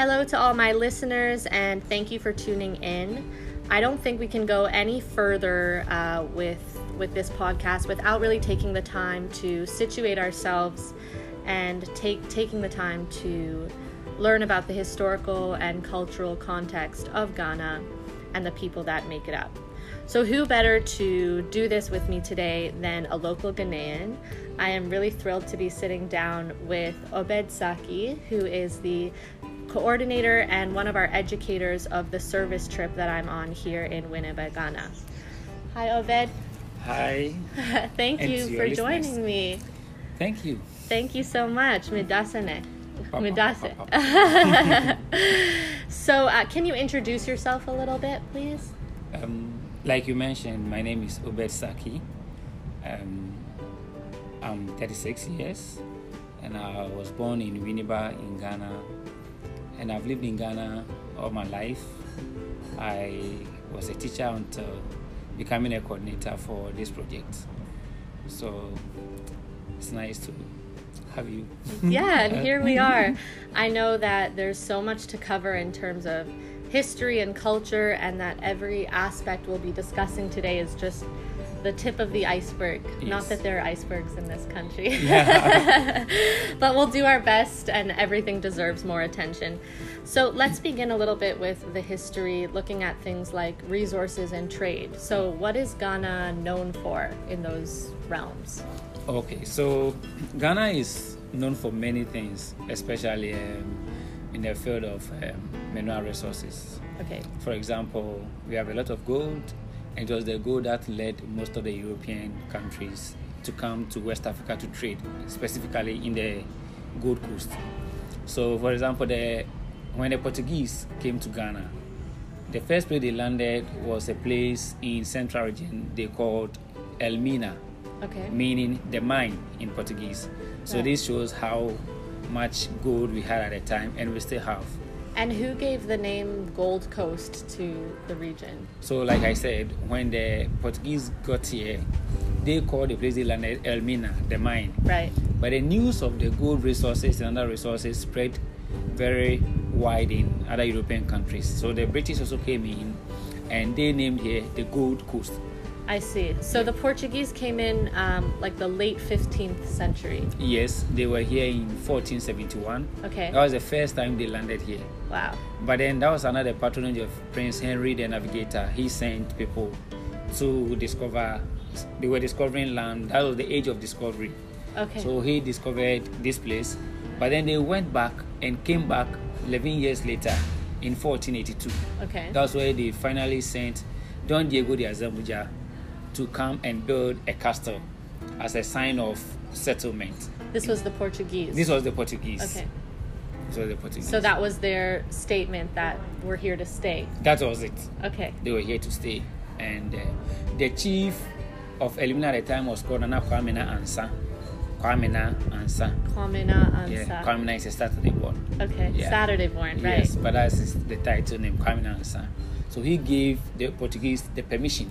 Hello to all my listeners, and thank you for tuning in. I don't think we can go any further uh, with with this podcast without really taking the time to situate ourselves and take taking the time to learn about the historical and cultural context of Ghana and the people that make it up. So, who better to do this with me today than a local Ghanaian? I am really thrilled to be sitting down with Obed Sackey, who is the coordinator and one of our educators of the service trip that I'm on here in Winneba, Ghana. Hi, Obed. Hi. Thank And you for joining listeners. me. Thank you. Thank you so much. Midasane. Midase. so, uh, can you introduce yourself a little bit, please? Um, like you mentioned, my name is Obed Sackey. Um, I'm 36 years, and I was born in Winneba in Ghana, and I've lived in Ghana all my life. I was a teacher until becoming a coordinator for this project. So it's nice to have you. Yeah, and here we are. I know that there's so much to cover in terms of history and culture, and that every aspect we'll be discussing today is just the tip of the iceberg. Not that there are icebergs in this country. Yeah. but we'll do our best, and everything deserves more attention. So let's begin a little bit with the history, looking at things like resources and trade. So, what is Ghana known for in those realms? Okay, so Ghana is known for many things, especially um, in the field of um, mineral resources. Okay. For example, we have a lot of gold, and it was the gold that led most of the European countries to come to West Africa to trade, specifically in the Gold Coast. So, for example, the, when the Portuguese came to Ghana, the first place they landed was a place in central region they called Elmina Okay. meaning the mine in Portuguese. So Right. this shows how much gold we had at the time and we still have. And who gave the name Gold Coast to the region? So like I said, when the Portuguese got here, they called the place they landed Elmina, the mine. Right. But the news of the gold resources and other resources spread very wide in other European countries. So the British also came in and they named here the Gold Coast. I see. So the Portuguese came in um, like the late 15th century. Yes, they were here in 1471. Okay. That was the first time they landed here. Wow. But then that was another patronage of Prince Henry the Navigator. He sent people to discover, they were discovering land. That was the age of discovery. Okay. So he discovered this place. But then they went back and came back 11 years later in 1482. okay. That's where they finally sent Don Diego de Azambuja to come and build a castle as a sign of settlement. This was the Portuguese. This was the Portuguese. Okay. This was the Portuguese. So that was their statement that we're here to stay. that was it. Okay. they were here to stay. And uh, the chief of Elmina at the time was called Nana Kwamina Ansa. Kwamina Ansa. Kwamina Ansa. Yeah, Kwamina is a Saturday born. Okay. Yeah. Saturday born, right? Yes, but that's the title name, Kwamina Ansa. So he gave the Portuguese the permission.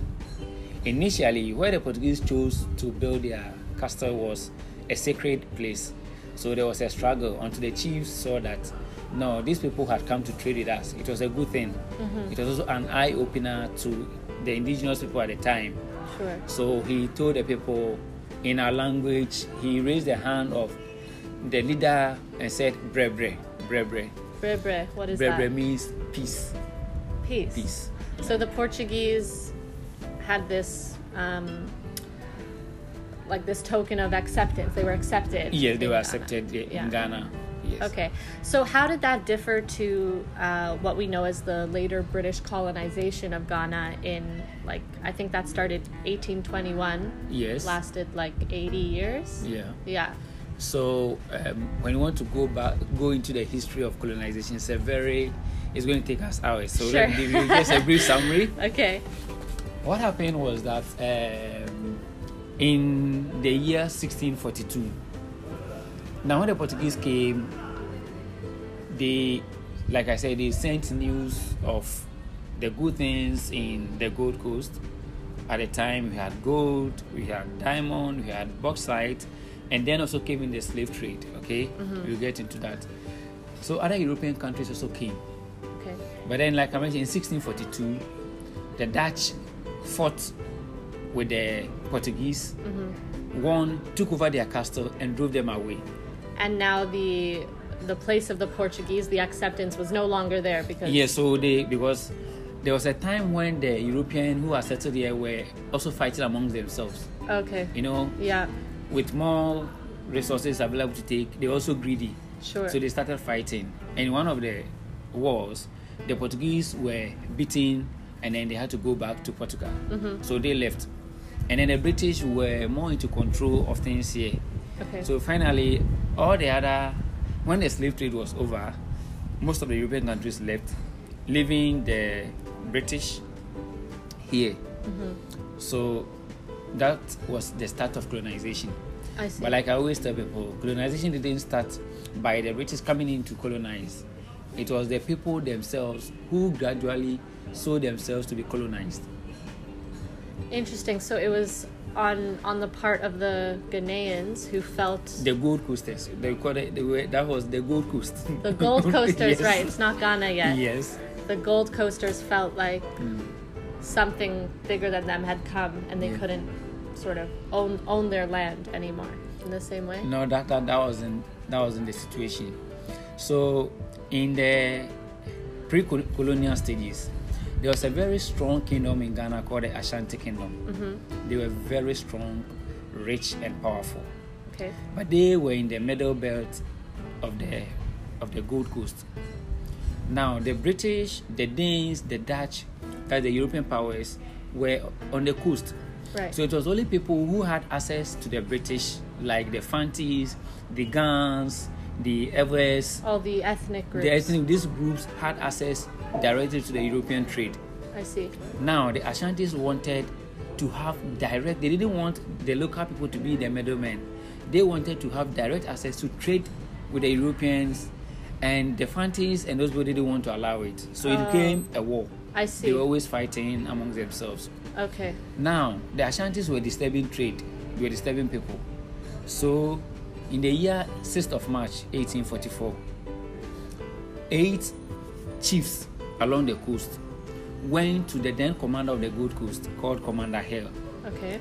Initially, where the Portuguese chose to build their castle was a sacred place. So there was a struggle until the chiefs saw that no, these people had come to trade with us. It was a good thing. Mm-hmm. It was also an eye opener to the indigenous people at the time. Sure. So he told the people in our language, he raised the hand of the leader and said, Brebre, Brebre. Brebre. What is Brebre that? means peace, Peace. peace. So the Portuguese had this, um, like this token of acceptance. They were accepted. Yes, they in were Ghana. accepted in Yeah. Ghana. Yes. Okay, so how did that differ to uh, what we know as the later British colonization of Ghana in, like, I think that started 1821, Yes. lasted like 80 years? Yeah. Yeah. So um, when you want to go back, go into the history of colonization, it's a very, it's going to take us hours. So let me give you just a brief summary. Okay. What happened was that um, in the year 1642, now when the Portuguese came, they, like I said, they sent news of the good things in the Gold Coast. At the time, we had gold, we had diamond, we had bauxite, and then also came in the slave trade. Okay, we'll get into that. So other European countries also came. Okay. But then, like I mentioned, in 1642, the Dutch fought with the Portuguese, mm-hmm. won, took over their castle, and drove them away. And now the the place of the Portuguese, the acceptance was no longer there because Yeah, so they because there was a time when the European who are settled here were also fighting among themselves. Okay. You know, Yeah. with more resources available to take, they're also greedy. Sure. So they started fighting. And in one of the wars, the Portuguese were beaten and then they had to go back to Portugal. Mm-hmm. So they left. And then the British were more into control of things here. Okay. So finally, all the other, when the slave trade was over, most of the European countries left, leaving the British here. Mm-hmm. So that was the start of colonization. I see. But like I always tell people, colonization didn't start by the British coming in to colonize. It was the people themselves who gradually saw themselves to be colonized. Interesting. So it was on on the part of the Ghanaians who felt The Gold Coasters, they called it, they were, that was the Gold Coast. the Gold Coasters, Yes. right? It's not Ghana yet. Yes. The Gold Coasters felt like hmm. something bigger than them had come, and they Yeah. couldn't sort of own own their land anymore. In the same way. No, that, that that wasn't that wasn't the situation. So in the pre-colonial stages, there was a very strong kingdom in Ghana called the Ashanti Kingdom. Mm-hmm. They were very strong, rich, and powerful. Okay. but they were in the middle belt of the of the Gold Coast. Now the British, the Danes, the Dutch, that's the European powers, were on the coast. Right. So it was only people who had access to the British, like the Fantis, the Gans, the Ewes, All the ethnic groups. the ethnic. These groups had access directly to the European trade. I see. Now the Ashantis wanted to have direct. They didn't want the local people to be the middlemen. They wanted to have direct access to trade with the Europeans, and the Fantis and those people didn't want to allow it. So it Oh. became a war. I see. They were always fighting among themselves. Okay. Now the Ashantis were disturbing trade. They were disturbing people. So in the year 6th of March 1844, eight chiefs along the coast went to the then commander of the Gold Coast called Commander Hale Okay.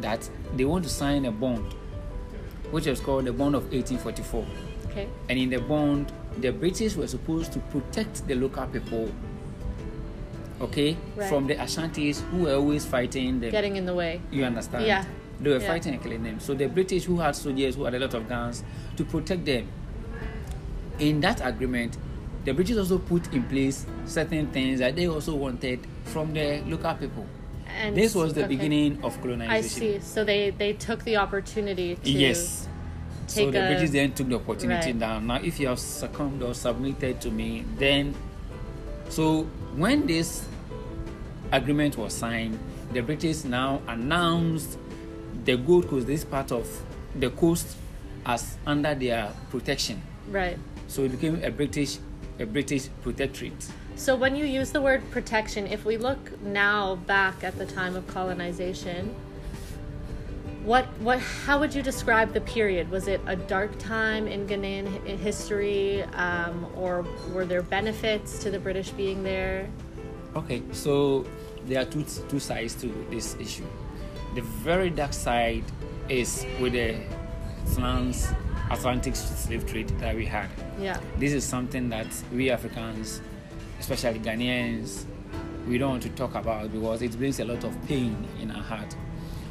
that they want to sign a bond which was called the bond of 1844 Okay. and in the bond the British were supposed to protect the local people okay Right. from the Ashantis who were always fighting them Getting in the way. you understand? Yeah. They were Yeah. fighting and killing them. So the British, who had soldiers who had a lot of guns, to protect them. In that agreement, the British also put in place certain things that they also wanted from the local people. And this was the okay. beginning of colonization. I see. So they they took the opportunity to Yes. So the a- British then took the opportunity Right. down. Now, if you have succumbed or submitted to me, then so when this agreement was signed, the British now announced the Gold Coast, this part of the coast, as under their protection. right. So it became a British a British protectorate. So when you use the word protection, if we look now back at the time of colonization, what what how would you describe the period? Was it a dark time in Ghanaian history, um, or were there benefits to the British being there? Okay, so there are two two sides to this issue. The very dark side is with the trans Atlantic slave trade that we had. Yeah. This is something that we Africans, especially Ghanaians, we don't want to talk about because it brings a lot of pain in our heart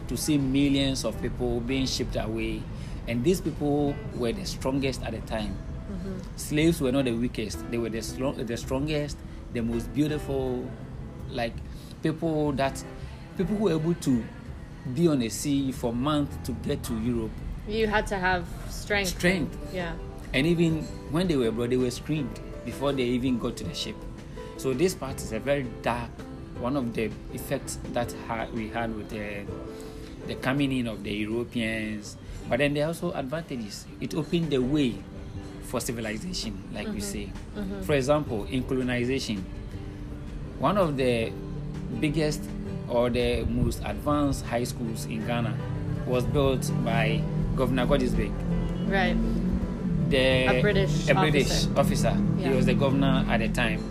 to see millions of people being shipped away. And these people were the strongest at the time. Mm-hmm. Slaves were not the weakest, they were the, strong, the strongest, the most beautiful, like people that people who were able to be on a sea for months to get to Europe. You had to have strength. Strength. Yeah. And even when they were brought, they were screamed before they even got to the ship. So this part is a very dark, one of the effects that ha- we had with the, the coming in of the Europeans. But then there are also advantages. It opened the way for civilization, like we mm-hmm. say. Mm-hmm. For example, in colonization, one of the biggest or the most advanced high schools in Ghana was built by Governor Guggisberg. Right. the A British a British officer. officer. Yeah. He was the governor at the time.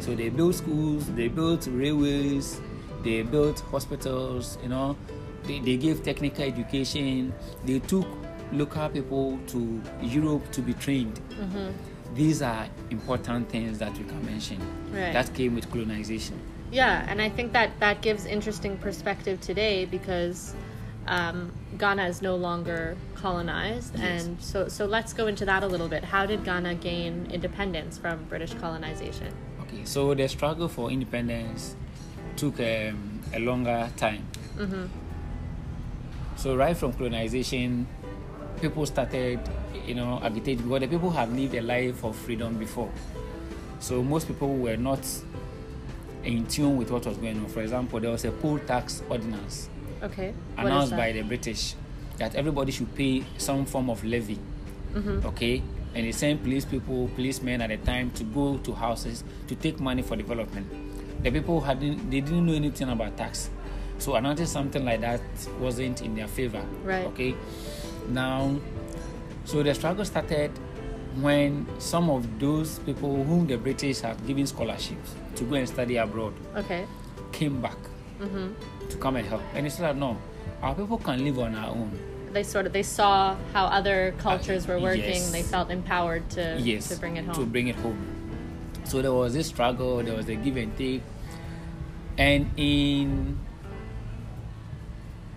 So they built schools, they built railways, they built hospitals. You know, they, they gave technical education. They took local people to Europe to be trained. Mm-hmm. These are important things that we can mention. Right. That came with colonization. Yeah, and I think that that gives interesting perspective today because um, Ghana is no longer colonized, Yes. and so so let's go into that a little bit. How did Ghana gain independence from British colonization? Okay, so the struggle for independence took um, a longer time. Mm-hmm. So right from colonization, people started, you know, agitating because the people had lived a life of freedom before. So most people were not in tune with what was going on. For example, there was a poll tax ordinance Okay. Announced by the British that everybody should pay some form of levy. Mhm. Okay, and they sent police people, policemen at the time to go to houses to take money for development. The people hadn't, they didn't know anything about tax, so announcing something like that wasn't in their favor. Right. Okay, now, so the struggle started when some of those people whom the British had given scholarships to go and study abroad Okay. came back Mm-hmm. to come and help, and they said, "No, our people can live on our own." They sort of they saw how other cultures were working. yes. They felt empowered to yes, to bring it home. To bring it home. So there was this struggle, there was a give and take. And in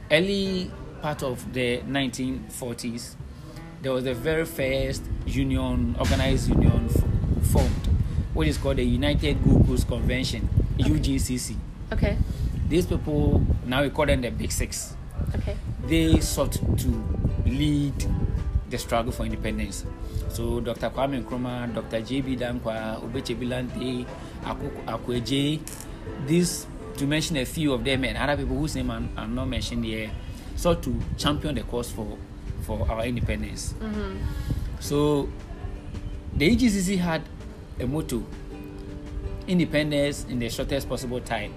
early part of the 1940s, there was the very first union, organized union f- formed, which is called the United Coast Convention, UGCC. okay. These people, now we call them the Big Six Okay. they sought to lead the struggle for independence. So Dr. Kwame Nkrumah, Dr. J.B. Danquah, Obeche Bilante, Akwe- Akweje, these, to mention a few of them, and other people whose name I'm, I'm not mentioned here, sought to champion the cause for, for our independence. Mm-hmm. So the UGCC had a motto independence in the shortest possible time.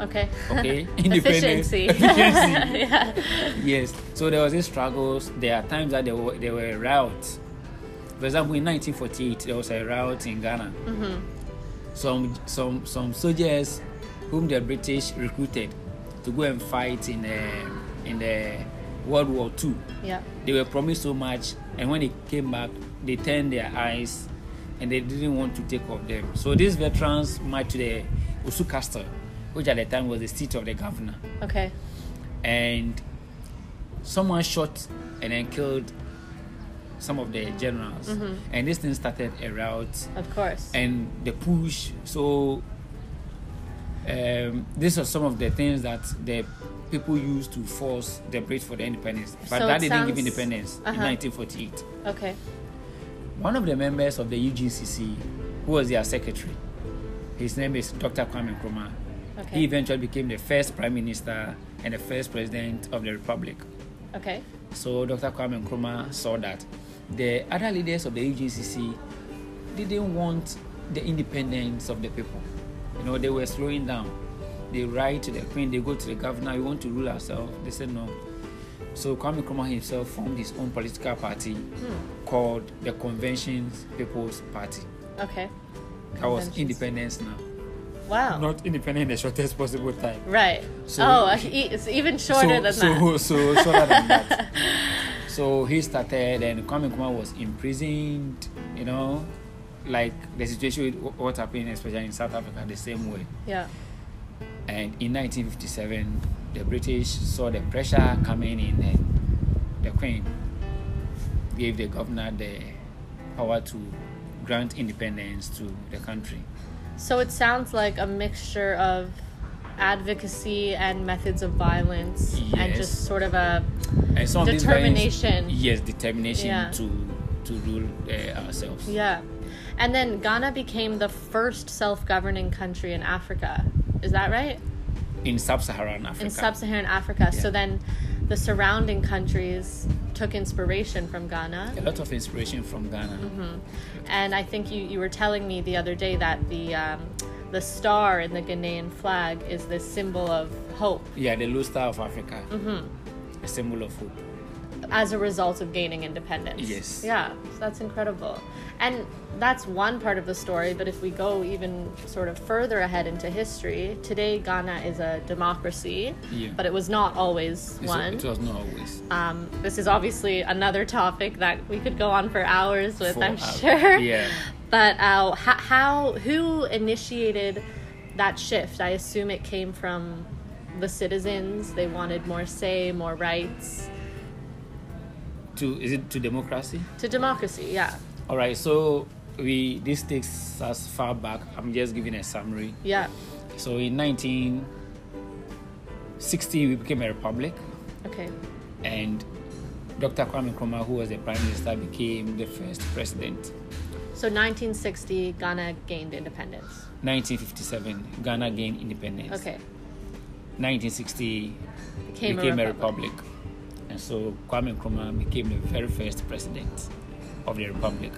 Okay. Okay, independence, Efficiency. efficiency. yeah. Yes. So there was these struggles. There are times that there were there were riots. For example, in 1948, there was a riot in Ghana. Mm-hmm. Some some some soldiers whom the British recruited to go and fight in the in the World War Two. Yeah. They were promised so much, and when they came back, they turned their eyes, and they didn't want to take of them. So these veterans marched to the Osu Castle, which at the time was the seat of the governor Okay. and someone shot and then killed some of the generals Mhm. and this thing started a rout. Of course. and the push so um, these are some of the things that the people used to force the British for the independence but So that didn't give independence in Uh-huh. 1948 okay. one of the members of the UGCC who was their secretary his name is Dr. Kwame Nkrumah Okay. he eventually became the first prime minister and the first president of the republic Okay. So Dr. Kwame Nkrumah saw that the other leaders of the UGCC didn't want the independence of the people. You know, they were slowing down. They write to the queen, they go to the governor, we want to rule ourselves. They said no. So Kwame Nkrumah himself formed his own political party Hmm. called the Conventions People's Party. Okay. That was independence now. Wow. Not independent in the shortest possible time. right. So- oh, it's even shorter so, than so, that. So shorter than that. So he started, and Kwame Nkrumah was imprisoned. You know, like the situation with wh- what happened, especially in South Africa, the same way. Yeah. And in 1957, the British saw the pressure coming in, and the Queen gave the governor the power to grant independence to the country. So it sounds like a mixture of advocacy and methods of violence and just sort of a And some of these violence- Determination. yes, determination Yeah. to to rule uh, ourselves. yeah. And then Ghana became the first self-governing country in Africa. Is that right? in sub-Saharan Africa. In sub-Saharan Africa. So then the surrounding countries took inspiration from Ghana. a lot of inspiration from Ghana. Mm-hmm. And I think you, you were telling me the other day that the um, the star in the Ghanaian flag is the symbol of hope. Yeah, the Blue Star of Africa, hmm a symbol of hope. As a result of gaining independence. Yes. Yeah, so that's incredible. And that's one part of the story, but if we go even sort of further ahead into history, today Ghana is a democracy, Yeah. but it was not always It's- one. It was not always. Um, this is obviously another topic that we could go on for hours with, For I'm hours. sure. Yeah. But uh, how, how, who initiated that shift? I assume it came from the citizens. They wanted more say, more rights To is it to democracy? to democracy. Yeah, All right. So we this takes us far back. I'm just giving a summary. yeah. So in 1960 we became a republic, Okay, and Dr. Kwame Nkrumah, who was the prime minister, became the first president. so 1960, Ghana gained independence. 1957 Ghana gained independence. Okay, 1960 became, became a a republic. And so Kwame Nkrumah became the very first president of the republic.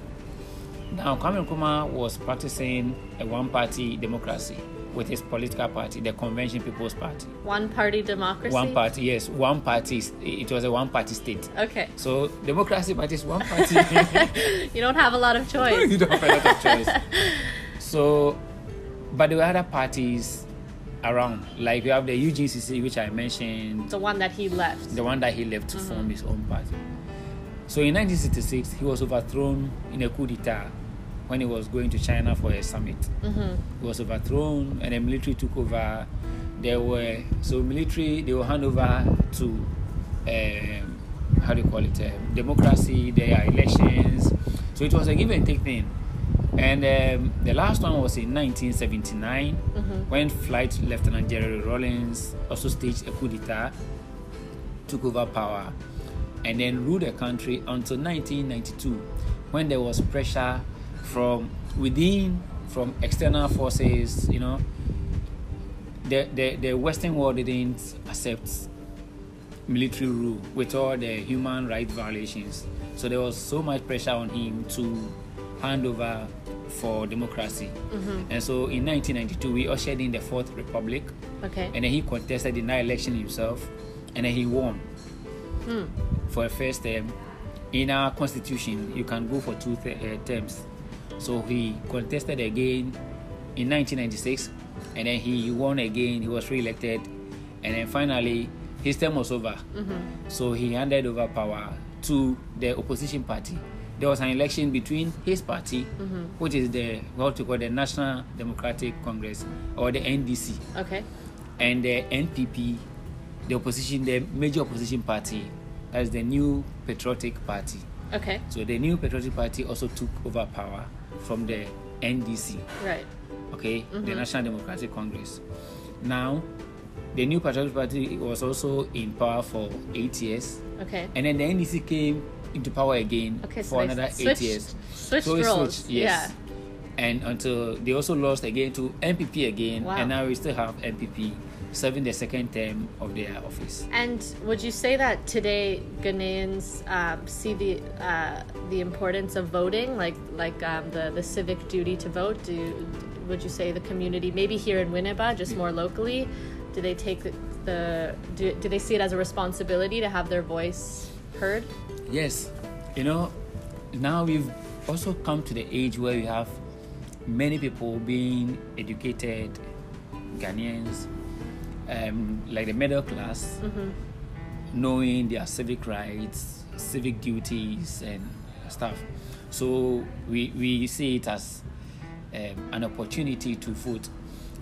Now, Kwame Nkrumah was practicing a one party democracy with his political party, the Convention People's Party. One party democracy. One party, yes, one party. It was a one party state. Okay, So, democracy party it's one party. you don't have a lot of choice. you don't have a lot of choice. So, but there were other parties around. Like we have the UGCC, which I mentioned, the one that he left. the one that he left to form his own party. So in 1966, he was overthrown in a coup d'etat when he was going to China for a summit. Mm-hmm. He was overthrown, and the military took over. There were so military they will hand over to um, how do you call it um, democracy. There are elections, so it was a give and take thing. And um, the last one was in 1979 Mhm. when Flight Lieutenant Jerry Rawlings also staged a coup d'etat, took over power, and then ruled the country until 1992 when there was pressure from within, from external forces, you know. The, the, the Western world didn't accept military rule with all the human rights violations. So there was so much pressure on him to hand over for democracy. And so in 1992, we ushered in the Fourth Republic, Okay. and then he contested the that election himself, and then he won Hmm. for a first term. In our constitution, you can go for two th- uh, terms. So he contested again in 1996, and then he won again. He was re-elected, and then finally his term was over. Mm-hmm. So he handed over power to the opposition party. There was an election between his party, Mm-hmm. which is the what we call the National Democratic Congress or the NDC, Okay. and the NPP, the opposition, the major opposition party, that's the New Patriotic Party. Okay. So the New Patriotic Party also took over power from the NDC, Right. okay, the National Democratic Congress. Now, the New Patriotic Party was also in power for eight years, Okay. and then the NDC came into power again Okay. For they another switched, eight years. Switched So roles. switched, yes. And until they also lost again to NPP again, Wow. and now we still have NPP serving the second term of their office. And would you say that today Ghanaians um, see the uh, the importance of voting, like like um, the the civic duty to vote? Do would you say the community, maybe here in Winneba, just more locally, do they take the, the do, do they see it as a responsibility to have their voice heard? Yes, you know, now we've also come to the age where we have many people being educated, Ghanaians, um, like the middle class, knowing their civic rights, civic duties, and stuff. So we, we see it as um, an opportunity to vote.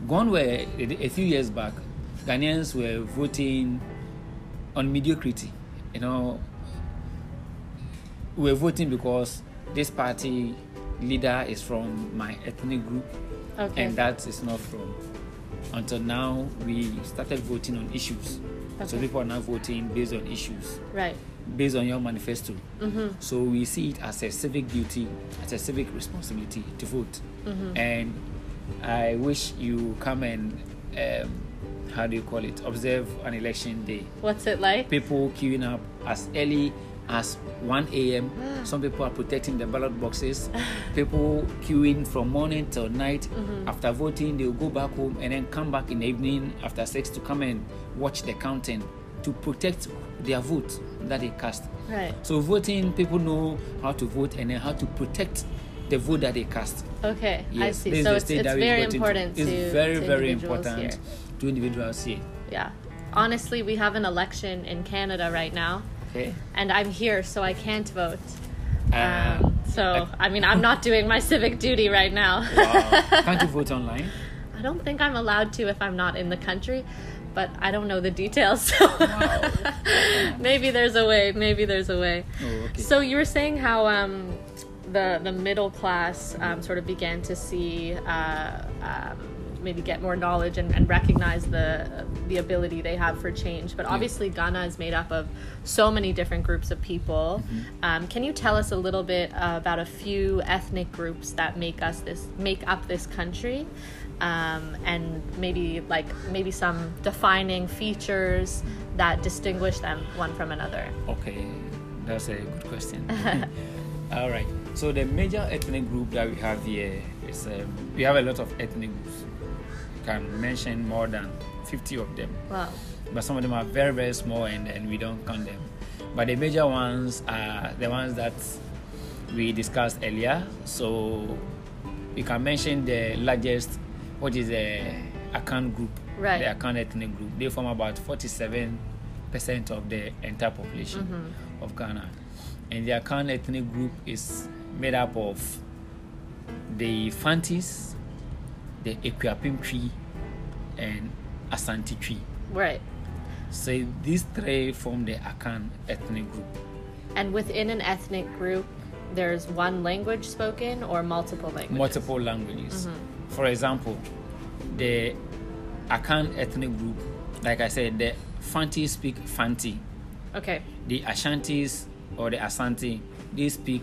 Gone were a, a few years back, Ghanaians were voting on mediocrity. You know, we're voting because this party leader is from my ethnic group Okay. and that is not from until now we started voting on issues so people are now voting based on issues right. based on your manifesto Mm-hmm. so we see it as a civic duty as a civic responsibility to vote Mm-hmm. and i wish you come and um, how do you call it observe an election day What's it like? people queuing up as early as 1 a.m. Ah. Some people are protecting the ballot boxes. People queuing from morning till night. Mm-hmm. After voting, they'll go back home and then come back in the evening after six to come and watch the counting to protect their vote that they cast. Right. So voting, people know how to vote and then how to protect the vote that they cast. Okay, I see. this So it's, it's very into. important It's to very, to very important here. to individuals here. Yeah. Honestly, we have an election in Canada right now, Okay. and I'm here, so I can't vote. Uh, Um, so, I mean, I'm not doing my civic duty right now. wow. Can't you vote online? I don't think I'm allowed to if I'm not in the country, but I don't know the details. So Wow. maybe there's a way. Maybe there's a way. Oh, okay. So you were saying how um, the the middle class um, sort of began to see uh, um, maybe get more knowledge and, and recognize the the ability they have for change. But obviously, Ghana is made up of so many different groups of people. Mm-hmm. Um, can you tell us a little bit uh, about a few ethnic groups that make us this make up this country? Um, and maybe like maybe some defining features that distinguish them one from another. Okay, that's a good question. All right. So the major ethnic group that we have here is um, we have a lot of ethnic groups. Can mention more than 50 of them, Wow. but some of them are very very small and, and we don't count them. But the major ones are the ones that we discussed earlier. So you can mention the largest, which is the Akan group, Right. the Akan ethnic group. They form about 47 percent of the entire population Mm-hmm. of Ghana, and the Akan ethnic group is made up of the Fantis, the Akuapem Twi, and Asante Twi. Right. So these three form the Akan ethnic group. And within an ethnic group, there's one language spoken or multiple languages. multiple languages. Mm-hmm. For example, the Akan ethnic group, like I said, the Fanti speak Fanti. Okay. The Ashantis or the Asante, they speak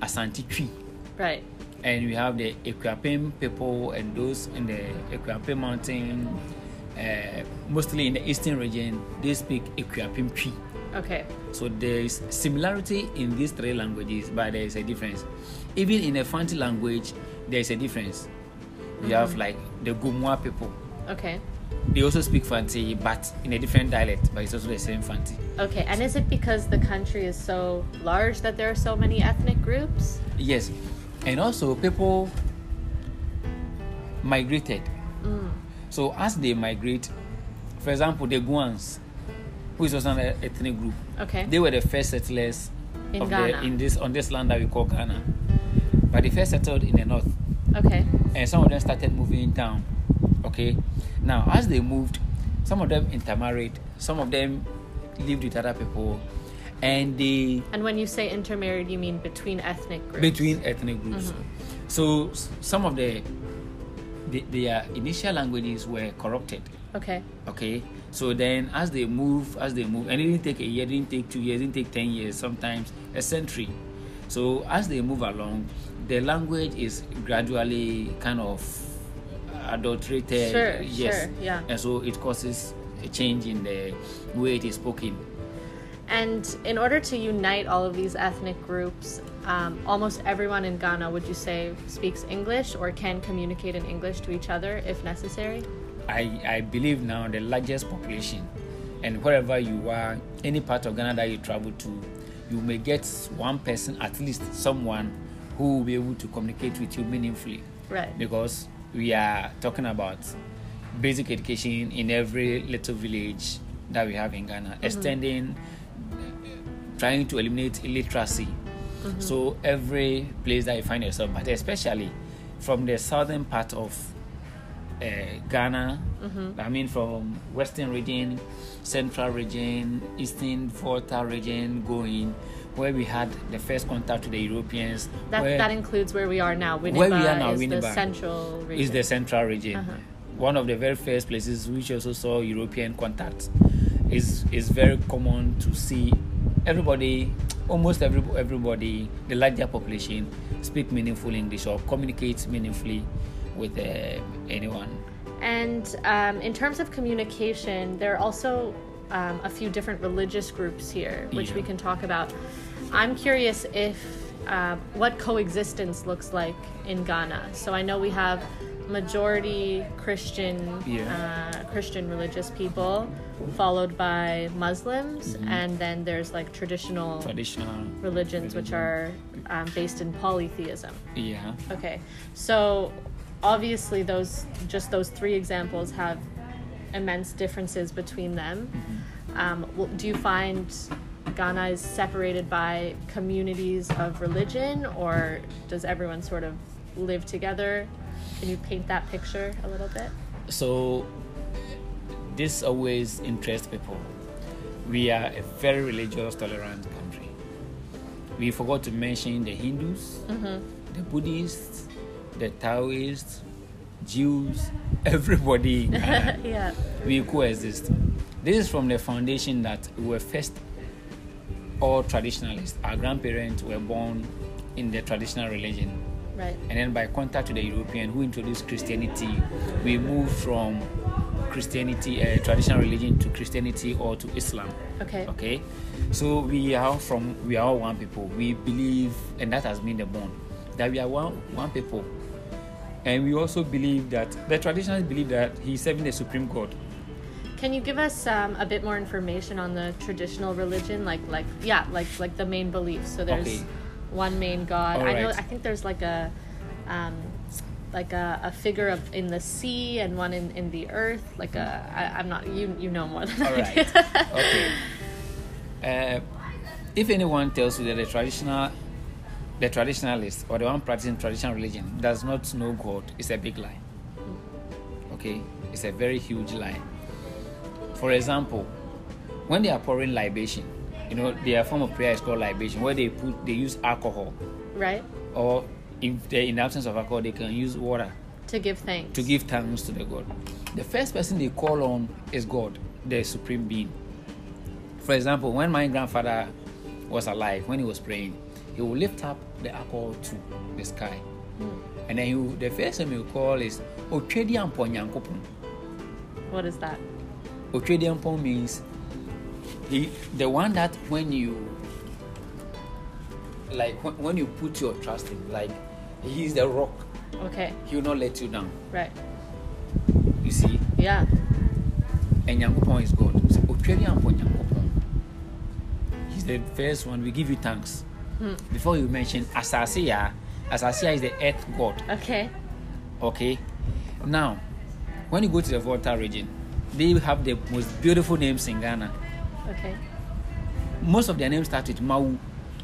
Asante Twi. Right. And we have the Akuapem people and those in the Akuapem mountain, uh, mostly in the eastern region, they speak Akuapem Twi. Okay. So there is similarity in these three languages, but there is a difference. Even in the Fanti language, there is a difference. You have like the Gomoa people. Okay. They also speak Fanti, but in a different dialect, but it's also the same Fanti. Okay. And is it because the country is so large that there are so many ethnic groups? Yes, and also people migrated. Mm. So as they migrate, for example, the Guans, who is also an ethnic group, Okay. they were the first settlers In of Ghana. the in this on this land that we call Ghana. But they first settled in the north, Okay. and some of them started moving down. Okay, now as they moved, some of them intermarried, some of them lived with other people, and they And when you say intermarried, you mean between ethnic groups? between ethnic groups. Mm-hmm. So some of the, the their initial languages were corrupted. Okay. Okay, so then as they move, as they move, and it didn't take a year, didn't take two years, didn't take ten years, sometimes a century. So as they move along, the language is gradually kind of adulterated. Sure, yes, sure, yeah. and so it causes a change in the way it is spoken. And in order to unite all of these ethnic groups, um, almost everyone in Ghana, would you say, speaks English or can communicate in English to each other if necessary? I, I believe now the largest population, and wherever you are, any part of Ghana that you travel to, you may get one person, at least someone, who will be able to communicate with you meaningfully. Right. Because we are talking about basic education in every little village that we have in Ghana, extending, trying to eliminate illiteracy. So every place that you find yourself, but especially from the southern part of uh, Ghana, I mean from western region, central region, eastern Volta region going, where we had the first contact with the Europeans. That, where that includes where we are now. Winneba Where we are now, is the central region. is the central region. Uh-huh. One of the very first places which also saw European contact. Is is very common to see everybody, almost every, everybody, the larger population, speak meaningful English or communicate meaningfully with uh, anyone. And um, in terms of communication, there are also um, a few different religious groups here, which Yeah. we can talk about. I'm curious if uh, what coexistence looks like in Ghana. So I know we have majority Christian, Yeah. uh, Christian religious people, followed by Muslims, Mm-hmm. and then there's like traditional Traditional. religions, which are um, based in polytheism. Yeah. Okay, so obviously those just those three examples have immense differences between them. Um, well, do you find Ghana is separated by communities of religion, or does everyone sort of live together? Can you paint that picture a little bit? So this always interests people. We are a very religious, tolerant country. We forgot to mention the Hindus, mm-hmm. the Buddhists, the Taoists, Jews, everybody. yeah. we coexist. This is from the foundation that we were first all traditionalists. Our grandparents were born in the traditional religion. Right. And then by contact with the European who introduced Christianity, we moved from Christianity, uh, traditional religion, to Christianity or to Islam. Okay. Okay, so we are from we are all one people. We believe, and that has been the bond that we are one one people. And we also believe that the traditionalists believe that he's serving the supreme God. Can you give us um, a bit more information on the traditional religion, like like yeah, like like the main beliefs? So there's Okay. One main God. All I know. right. I think there's like a um, like a, a figure of in the sea and one in, in the earth. Like a I, I'm not you you know more than All I right. do. okay. Uh, if anyone tells you that the traditional, the traditionalist or the one practicing traditional religion does not know God, it's a big lie. Okay, it's a very huge lie. For example, when they are pouring libation, you know, their form of prayer is called libation, where they put they use alcohol, right. or if they're in the absence of alcohol, they can use water To give thanks. to give thanks to the God. The first person they call on is God, the supreme being. For example, when my grandfather was alive, when he was praying, he would lift up the alcohol to the sky. Hmm. And then he would, the first name he would call is Otwedi Ampo Nyankopon. What is that? Otwedi Ampo means he, the one that when you like when, when you put your trust in, like he is the rock, Okay. he will not let you down. Right. You see? Yeah. and Nyankopon is God. So Otweri Ampo Nyankopon. He's the first one. We give you thanks. Hmm. Before you mention Asasia, Asasia is the earth god. Okay. Okay. Now, when you go to the Volta region, they have the most beautiful names in Ghana. Okay. Most of their names start with Mau,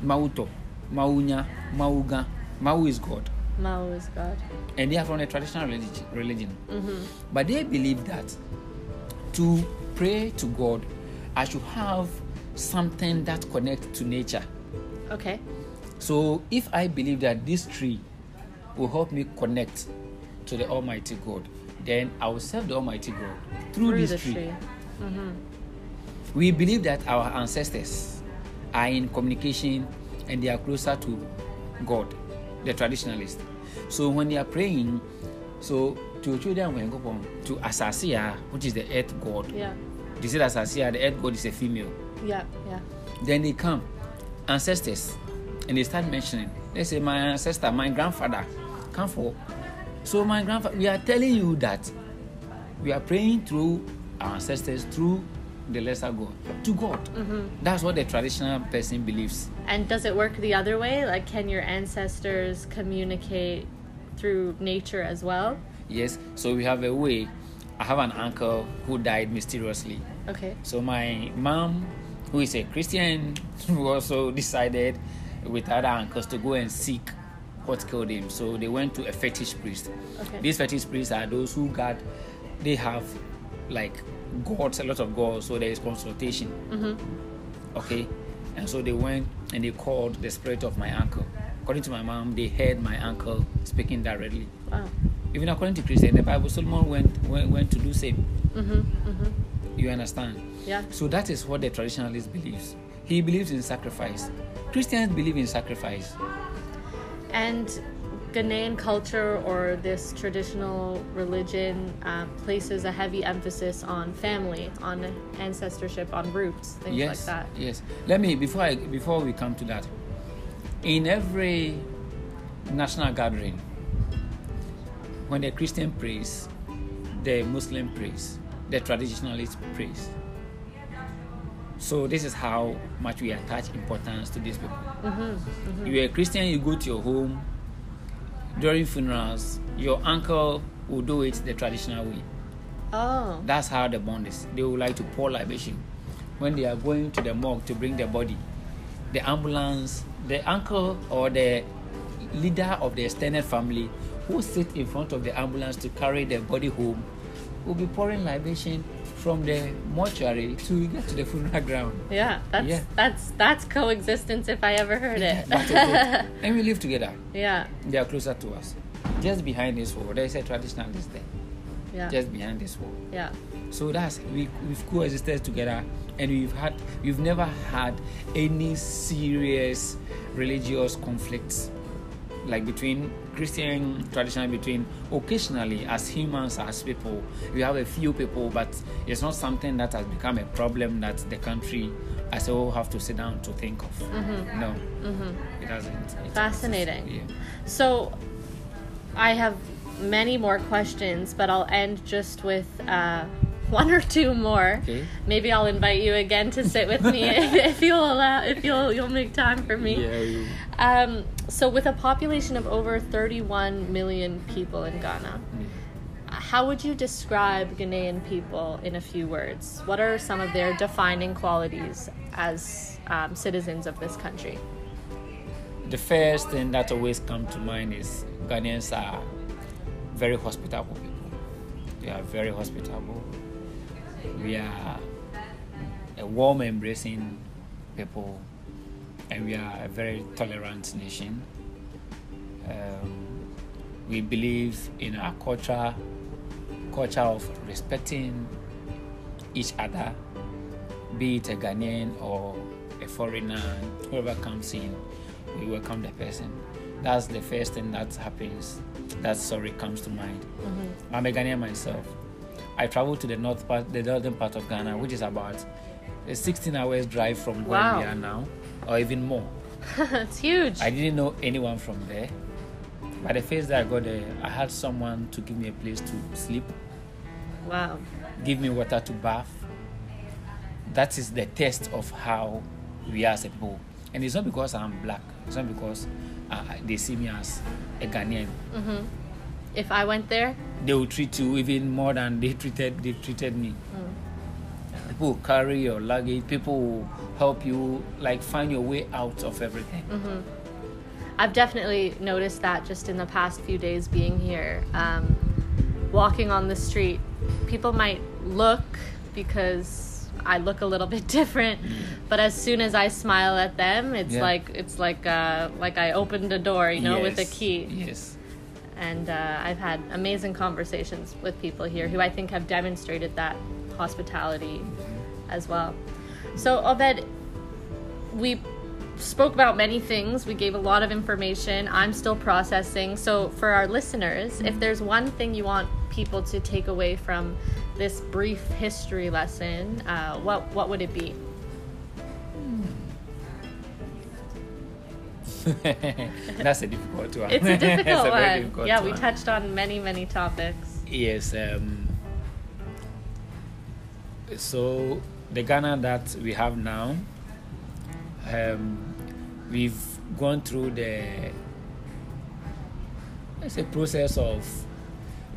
Mauto, Maunya, Mauga. Mau is God. Mao is God. and they are from a traditional religion. religion. Mm-hmm. But they believe that to pray to God, I should have something that connects to nature. Okay. So if I believe that this tree will help me connect to the Almighty God, then I will serve the Almighty God through, Through this tree. tree. We believe that our ancestors are in communication and they are closer to God, the traditionalists. So when they are praying, so to children when go to Asasia, which is the earth god, Yeah. they say Asasia, the earth god is a female. Yeah. Yeah. Then they come, ancestors, and they start mentioning. They say, My ancestor, my grandfather, come for. So, my grandfather, we are telling you that we are praying through our ancestors, through the lesser God, to God. Mm-hmm. That's what the traditional person believes. And does it work the other way? Like, can your ancestors communicate through nature as well? Yes, so we have a way. I have an uncle who died mysteriously. Okay. So my mom, who is a Christian, who also decided with other uncles to go and seek what killed him. So they went to a fetish priest. Okay. These fetish priests are those who got, they have like gods, a lot of gods. So there is consultation. Mm-hmm. Okay, and so they went and they called the spirit of my uncle. According to my mom, they heard my uncle speaking directly. Wow. Even according to Christian, the Bible, Solomon went went, went to do same. Mm-hmm. Mm-hmm. You understand? Yeah. So that is what the traditionalist believes. He believes in sacrifice. Christians believe in sacrifice. And Ghanaian culture or this traditional religion uh, places a heavy emphasis on family, on ancestorship, on roots, things yes, like that. yes. Let me before I before we come to that. In every national gathering, when the Christian prays, the Muslim prays, the traditionalist prays. So this is how much we attach importance to these people. Mm-hmm, mm-hmm. You're a Christian, you go to your home during funerals. Your uncle will do it the traditional way. Oh. That's how the bond is. They would like to pour libation when they are going to the morgue to bring the body. The ambulance, the uncle or the leader of the extended family who sit in front of the ambulance to carry the body home will be pouring libation from the mortuary to get to the funeral ground. Yeah, that's Yeah. that's that's coexistence if I ever heard it. It. and we live together. yeah, They are closer to us. Just behind this wall, there is a traditionalist there. yeah, Just behind this wall. yeah. So that's we we've coexisted together, and we've had we've never had any serious religious conflicts like between Christian tradition between occasionally as humans as people we have a few people but it's not something that has become a problem that the country as a whole have to sit down to think of. No. It doesn't Fascinating. yeah. So, I have many more questions, but I'll end just with uh, one or two more. Okay. Maybe I'll invite you again to sit with me if, if you'll allow, if you'll you'll make time for me. yeah you- Um, so, with a population of over 31 million people in Ghana, how would you describe Ghanaian people in a few words? What are some of their defining qualities as um, citizens of this country? the first thing that always comes to mind is Ghanaians are very hospitable people. They are very hospitable. We are a warm, embracing people, and we are a very tolerant nation. Um, we believe in our culture, culture of respecting each other, be it a Ghanaian or a foreigner, whoever comes in, we welcome the person. That's the first thing that happens. That sorry comes to mind. I'm a Ghanaian myself. I traveled to the north part, the northern part of Ghana, which is about a 16 hours drive from where Wow. we are now, or even more. it's huge. I didn't know anyone from there. But the first day I got there, I had someone to give me a place to sleep, wow. give me water to bath. That is the test of how we are as a people. And it's not because I'm black, it's not because uh, they see me as a Ghanaian. If I went there, They will treat you even more than they treated they treated me. People will carry your luggage, people will help you like find your way out of everything. I've definitely noticed that just in the past few days being here. Um, walking on the street, people might look because I look a little bit different, but as soon as I smile at them, it's Yeah. like it's like uh, like I opened a door, you know, with a key. Yes. And uh, I've had amazing conversations with people here who I think have demonstrated that hospitality as well. So, Obed, we spoke about many things. We gave a lot of information. I'm still processing. So, for our listeners, if there's one thing you want people to take away from this brief history lesson, uh, what what would it be? That's a difficult one. It's a difficult a one. difficult yeah, we touched on many many topics. Yes. Um, so the Ghana that we have now, um, we've gone through the it's a process of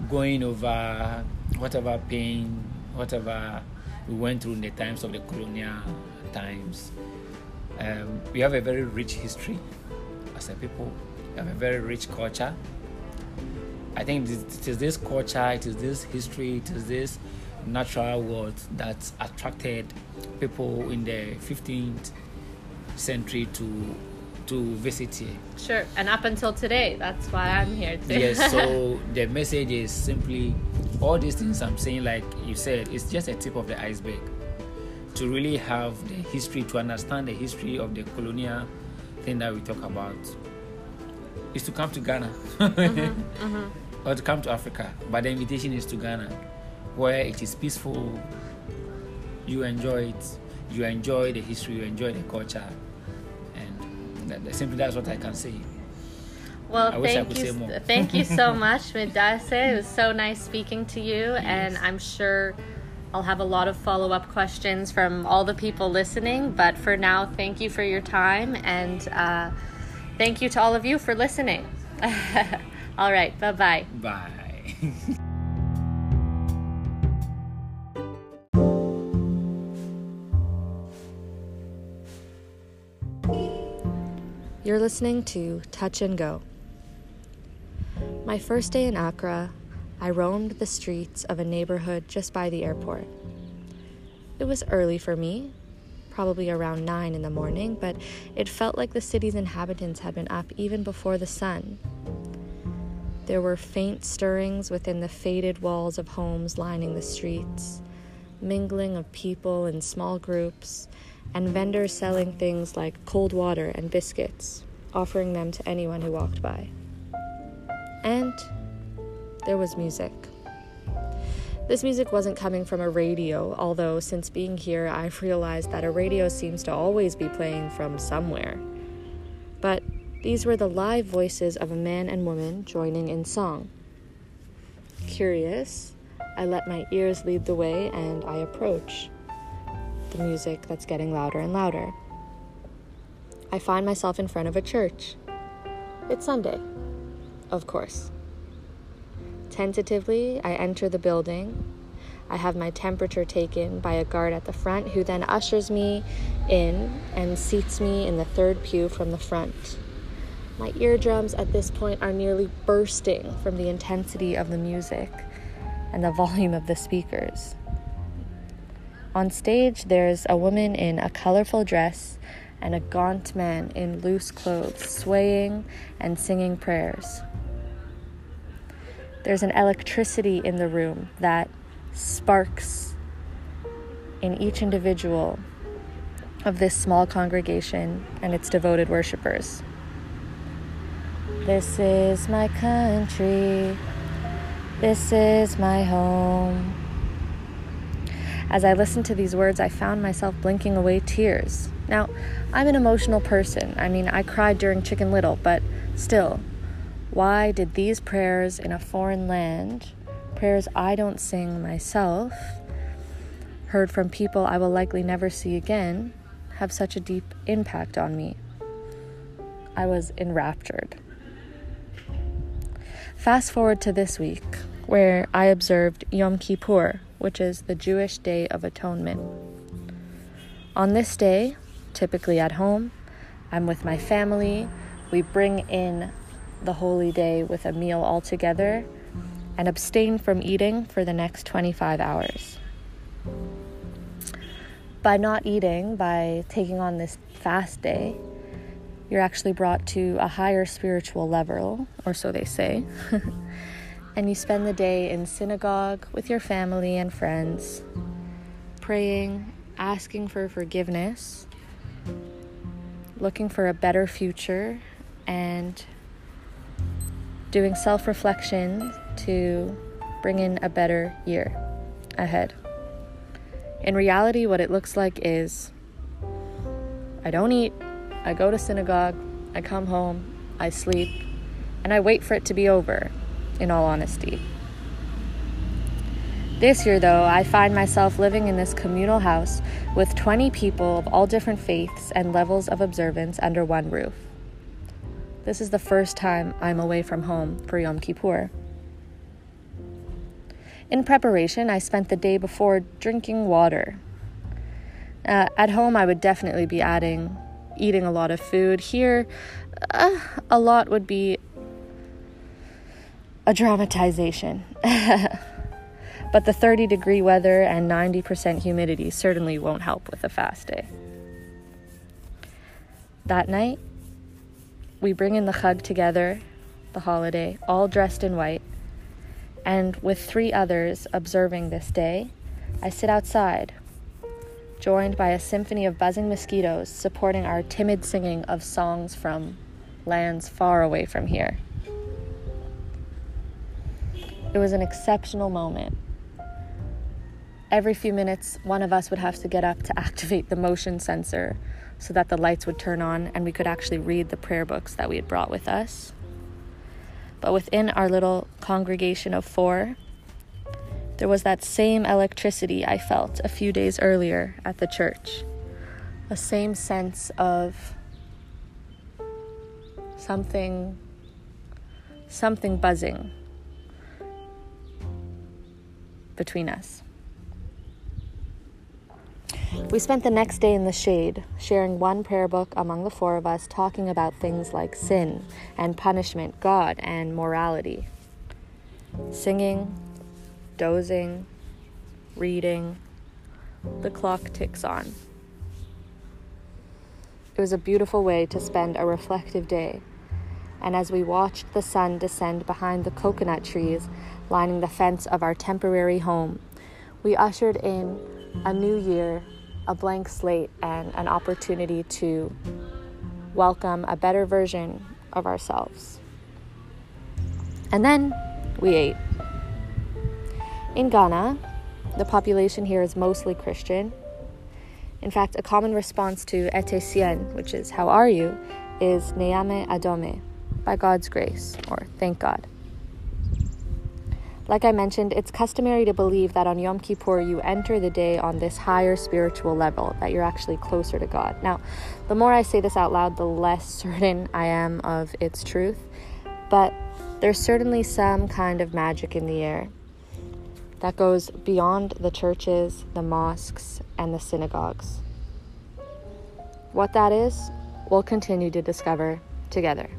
going over whatever pain, whatever we went through in the times of the colonial times. Um, we have a very rich history as a people. We have a very rich culture. I think it is- this culture, it is this history, it is this natural world that attracted people in the 15th century to to visit here. Sure. And up until today, that's why I'm here too. yes, so the message is simply all these things I'm saying, like you said, it's just a tip of the iceberg. To really have the history, to understand the history of the colonial thing that we talk about, is to come to Ghana mm-hmm, mm-hmm. or to come to Africa. But the invitation is to Ghana, where it is peaceful. You enjoy it. You enjoy the history. You enjoy the culture, and that, that- simply that's what I can say. Well, I wish I thank could you, say more. thank you so much, Medaase. It was so nice speaking to you, and I'm sure I'll have a lot of follow up questions from all the people listening. But for now, thank you for your time, and uh, thank you to all of you for listening. all right, bye bye. Bye. You're listening to Touch and Go. My first day in Accra, I roamed the streets of a neighborhood just by the airport. It was early for me, probably around 9 in the morning, but it felt like the city's inhabitants had been up even before the sun. There were faint stirrings within the faded walls of homes lining the streets, mingling of people in small groups, and vendors selling things like cold water and biscuits, offering them to anyone who walked by. And there was music. This music wasn't coming from a radio, although since being here, I've realized that a radio seems to always be playing from somewhere. But these were the live voices of a man and woman joining in song. Curious, I let my ears lead the way and I approach the music that's getting louder and louder. I find myself in front of a church. It's Sunday, of course. Tentatively, I enter the building. I have my temperature taken by a guard at the front who then ushers me in and seats me in the third pew from the front. My eardrums at this point are nearly bursting from the intensity of the music and the volume of the speakers. On stage, there's a woman in a colorful dress and a gaunt man in loose clothes swaying and singing prayers. There's an electricity in the room that sparks in each individual of this small congregation and its devoted worshipers. This is my country. This is my home. As I listened to these words, I found myself blinking away tears. Now, I'm an emotional person. I mean, I cried during Chicken Little, but still, why did these prayers in a foreign land, prayers I don't sing myself, heard from people I will likely never see again, have such a deep impact on me? I was enraptured. Fast forward to this week, where I observed Yom Kippur, which is the Jewish Day of Atonement. On this day, typically at home, I'm with my family. We bring in the holy day with a meal all together and abstain from eating for the next 25 hours. By not eating, by taking on this fast day, you're actually brought to a higher spiritual level, or so they say. and you spend the day in synagogue with your family and friends, praying, asking for forgiveness, looking for a better future, and doing self reflection to bring in a better year ahead. In reality, what it looks like is I don't eat, I go to synagogue, I come home, I sleep, and I wait for it to be over in all honesty. This year, though, I find myself living in this communal house with 20 people of all different faiths and levels of observance under one roof. This is the first time I'm away from home for Yom Kippur. In preparation, I spent the day before drinking water. Uh, at home, I would definitely be adding, eating a lot of food. Here, uh, a lot would be a dramatization. but the 30 degree weather and 90% humidity certainly won't help with a fast day. That night, we bring in the Chag together, the holiday, all dressed in white, and with three others observing this day, I sit outside, joined by a symphony of buzzing mosquitoes supporting our timid singing of songs from lands far away from here. It was an exceptional moment. Every few minutes, one of us would have to get up to activate the motion sensor so that the lights would turn on and we could actually read the prayer books that we had brought with us. But within our little congregation of four, there was that same electricity I felt a few days earlier at the church. A same sense of something something buzzing between us. We spent the next day in the shade, sharing one prayer book among the four of us, talking about things like sin and punishment, God and morality. Singing, dozing, reading. The clock ticks on. It was a beautiful way to spend a reflective day. And as we watched the sun descend behind the coconut trees lining the fence of our temporary home, we ushered in a new year, a blank slate, and an opportunity to welcome a better version of ourselves. And then we ate. In Ghana, the population here is mostly Christian. In fact, a common response to Etesien, which is how are you, is Neame Adome, by God's grace, or thank God. Like I mentioned, it's customary to believe that on Yom Kippur you enter the day on this higher spiritual level, that you're actually closer to God. Now, the more I say this out loud, the less certain I am of its truth, but there's certainly some kind of magic in the air that goes beyond the churches, the mosques, and the synagogues. What that is, we'll continue to discover together.